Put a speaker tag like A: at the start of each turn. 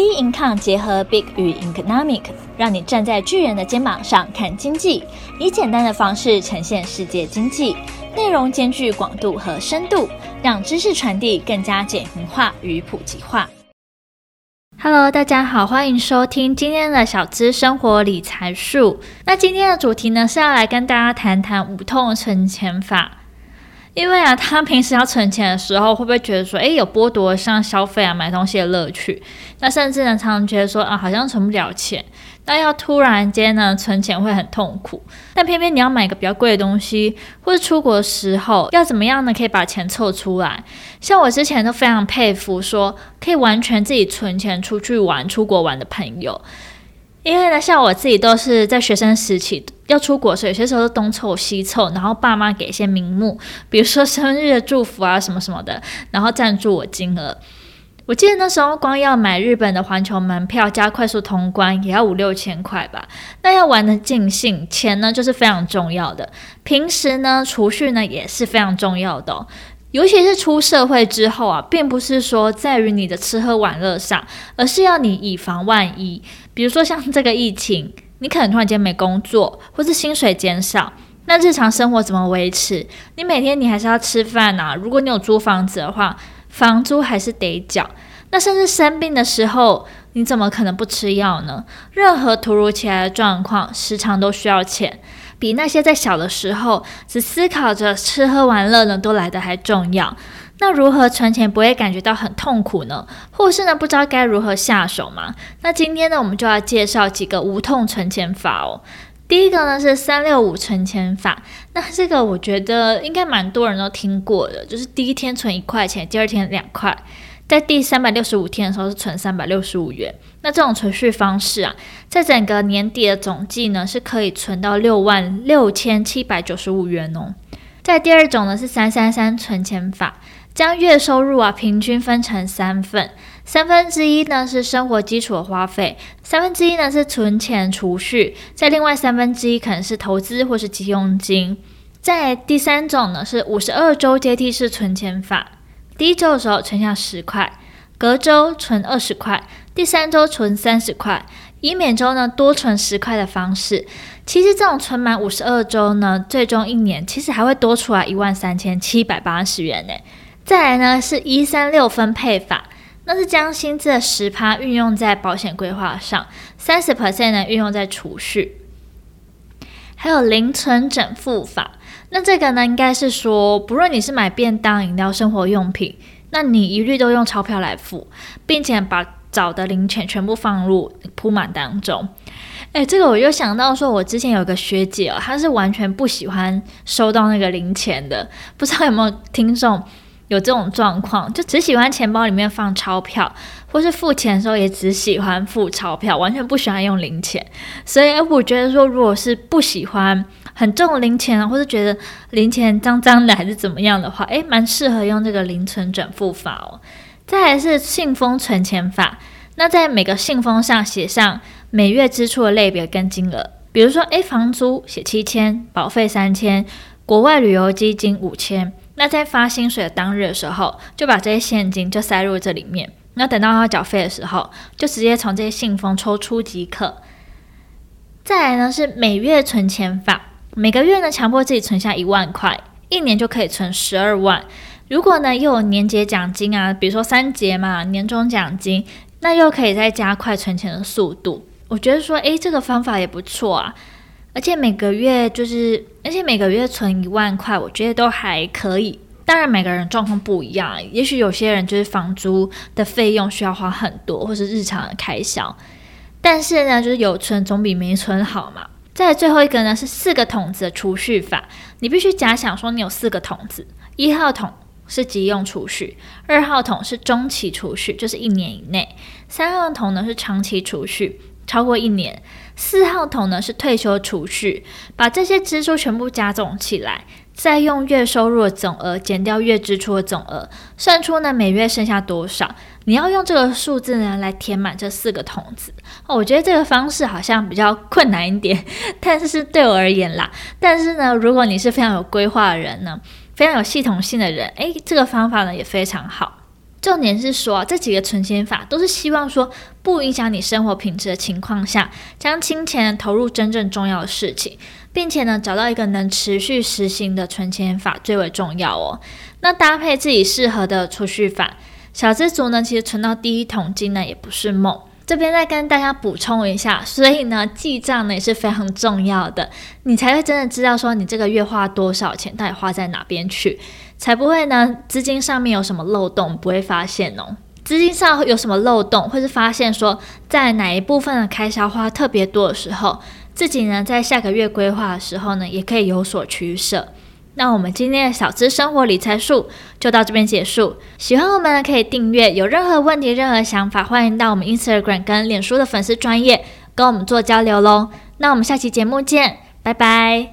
A: B Income 结合 Big 与 Economic，让你站在巨人的肩膀上看经济，以简单的方式呈现世界经济，内容兼具广度和深度，让知识传递更加简明化与普及化。Hello，大家好，欢迎收听今天的小资生活理财术。那今天的主题呢，是要来跟大家谈谈无痛存钱法。因为啊，他平时要存钱的时候，会不会觉得说，诶，有剥夺像消费啊、买东西的乐趣？那甚至呢，常常觉得说，啊，好像存不了钱。那要突然间呢，存钱会很痛苦。但偏偏你要买个比较贵的东西，或者出国的时候，要怎么样呢？可以把钱凑出来。像我之前都非常佩服说，可以完全自己存钱出去玩、出国玩的朋友。因为呢，像我自己都是在学生时期要出国，所以有些时候东凑西凑，然后爸妈给一些名目，比如说生日的祝福啊什么什么的，然后赞助我金额。我记得那时候光要买日本的环球门票加快速通关也要五六千块吧。那要玩得尽兴，钱呢就是非常重要的。平时呢储蓄呢也是非常重要的。尤其是出社会之后啊，并不是说在于你的吃喝玩乐上，而是要你以防万一。比如说像这个疫情，你可能突然间没工作，或是薪水减少，那日常生活怎么维持？你每天你还是要吃饭呐。如果你有租房子的话，房租还是得缴。那甚至生病的时候，你怎么可能不吃药呢？任何突如其来的状况，时常都需要钱。比那些在小的时候只思考着吃喝玩乐呢，都来得还重要。那如何存钱不会感觉到很痛苦呢？或是呢，不知道该如何下手吗？那今天呢，我们就要介绍几个无痛存钱法哦。第一个呢是三六五存钱法，那这个我觉得应该蛮多人都听过的，就是第一天存一块钱，第二天两块。在第三百六十五天的时候是存三百六十五元，那这种存续方式啊，在整个年底的总计呢是可以存到六万六千七百九十五元哦。在第二种呢是三三三存钱法，将月收入啊平均分成三份，三分之一呢是生活基础的花费，三分之一呢是存钱储蓄，在另外三分之一可能是投资或是急用金。在第三种呢是五十二周阶梯式存钱法。第一周的时候存下十块，隔周存二十块，第三周存三十块，以每周呢多存十块的方式。其实这种存满五十二周呢，最终一年其实还会多出来一万三千七百八十元呢。再来呢是一三六分配法，那是将薪资的十趴运用在保险规划上，三十 percent 呢运用在储蓄。还有零存整付法。那这个呢，应该是说，不论你是买便当、饮料、生活用品，那你一律都用钞票来付，并且把找的零钱全部放入铺满当中。诶，这个我又想到说，我之前有个学姐哦，她是完全不喜欢收到那个零钱的，不知道有没有听众有这种状况，就只喜欢钱包里面放钞票，或是付钱的时候也只喜欢付钞票，完全不喜欢用零钱。所以我觉得说，如果是不喜欢。很重的零钱，或是觉得零钱脏脏的，还是怎么样的话，诶，蛮适合用这个零存整付法哦。再来是信封存钱法，那在每个信封上写上每月支出的类别跟金额，比如说，诶，房租写七千，保费三千，国外旅游基金五千。那在发薪水的当日的时候，就把这些现金就塞入这里面。那等到要缴费的时候，就直接从这些信封抽出即可。再来呢是每月存钱法。每个月呢，强迫自己存下一万块，一年就可以存十二万。如果呢又有年节奖金啊，比如说三节嘛，年终奖金，那又可以再加快存钱的速度。我觉得说，诶，这个方法也不错啊。而且每个月就是，而且每个月存一万块，我觉得都还可以。当然每个人状况不一样，也许有些人就是房租的费用需要花很多，或是日常的开销。但是呢，就是有存总比没存好嘛。再最后一个呢，是四个桶子的储蓄法，你必须假想说你有四个桶子，一号桶是急用储蓄，二号桶是中期储蓄，就是一年以内，三号桶呢是长期储蓄，超过一年，四号桶呢是退休储蓄，把这些支出全部加总起来。再用月收入的总额减掉月支出的总额，算出呢每月剩下多少。你要用这个数字呢来填满这四个桶子。哦，我觉得这个方式好像比较困难一点，但是对我而言啦。但是呢，如果你是非常有规划的人呢，非常有系统性的人，诶，这个方法呢也非常好。重点是说，这几个存钱法都是希望说不影响你生活品质的情况下，将金钱投入真正重要的事情，并且呢，找到一个能持续实行的存钱法最为重要哦。那搭配自己适合的储蓄法，小资族呢，其实存到第一桶金呢也不是梦。这边再跟大家补充一下，所以呢，记账呢也是非常重要的，你才会真的知道说你这个月花多少钱，到底花在哪边去，才不会呢资金上面有什么漏洞，不会发现哦。资金上有什么漏洞，或是发现说在哪一部分的开销花特别多的时候，自己呢在下个月规划的时候呢，也可以有所取舍。那我们今天的小资生活理财术就到这边结束。喜欢我们可以订阅，有任何问题、任何想法，欢迎到我们 Instagram 跟脸书的粉丝专页跟我们做交流喽。那我们下期节目见，拜拜。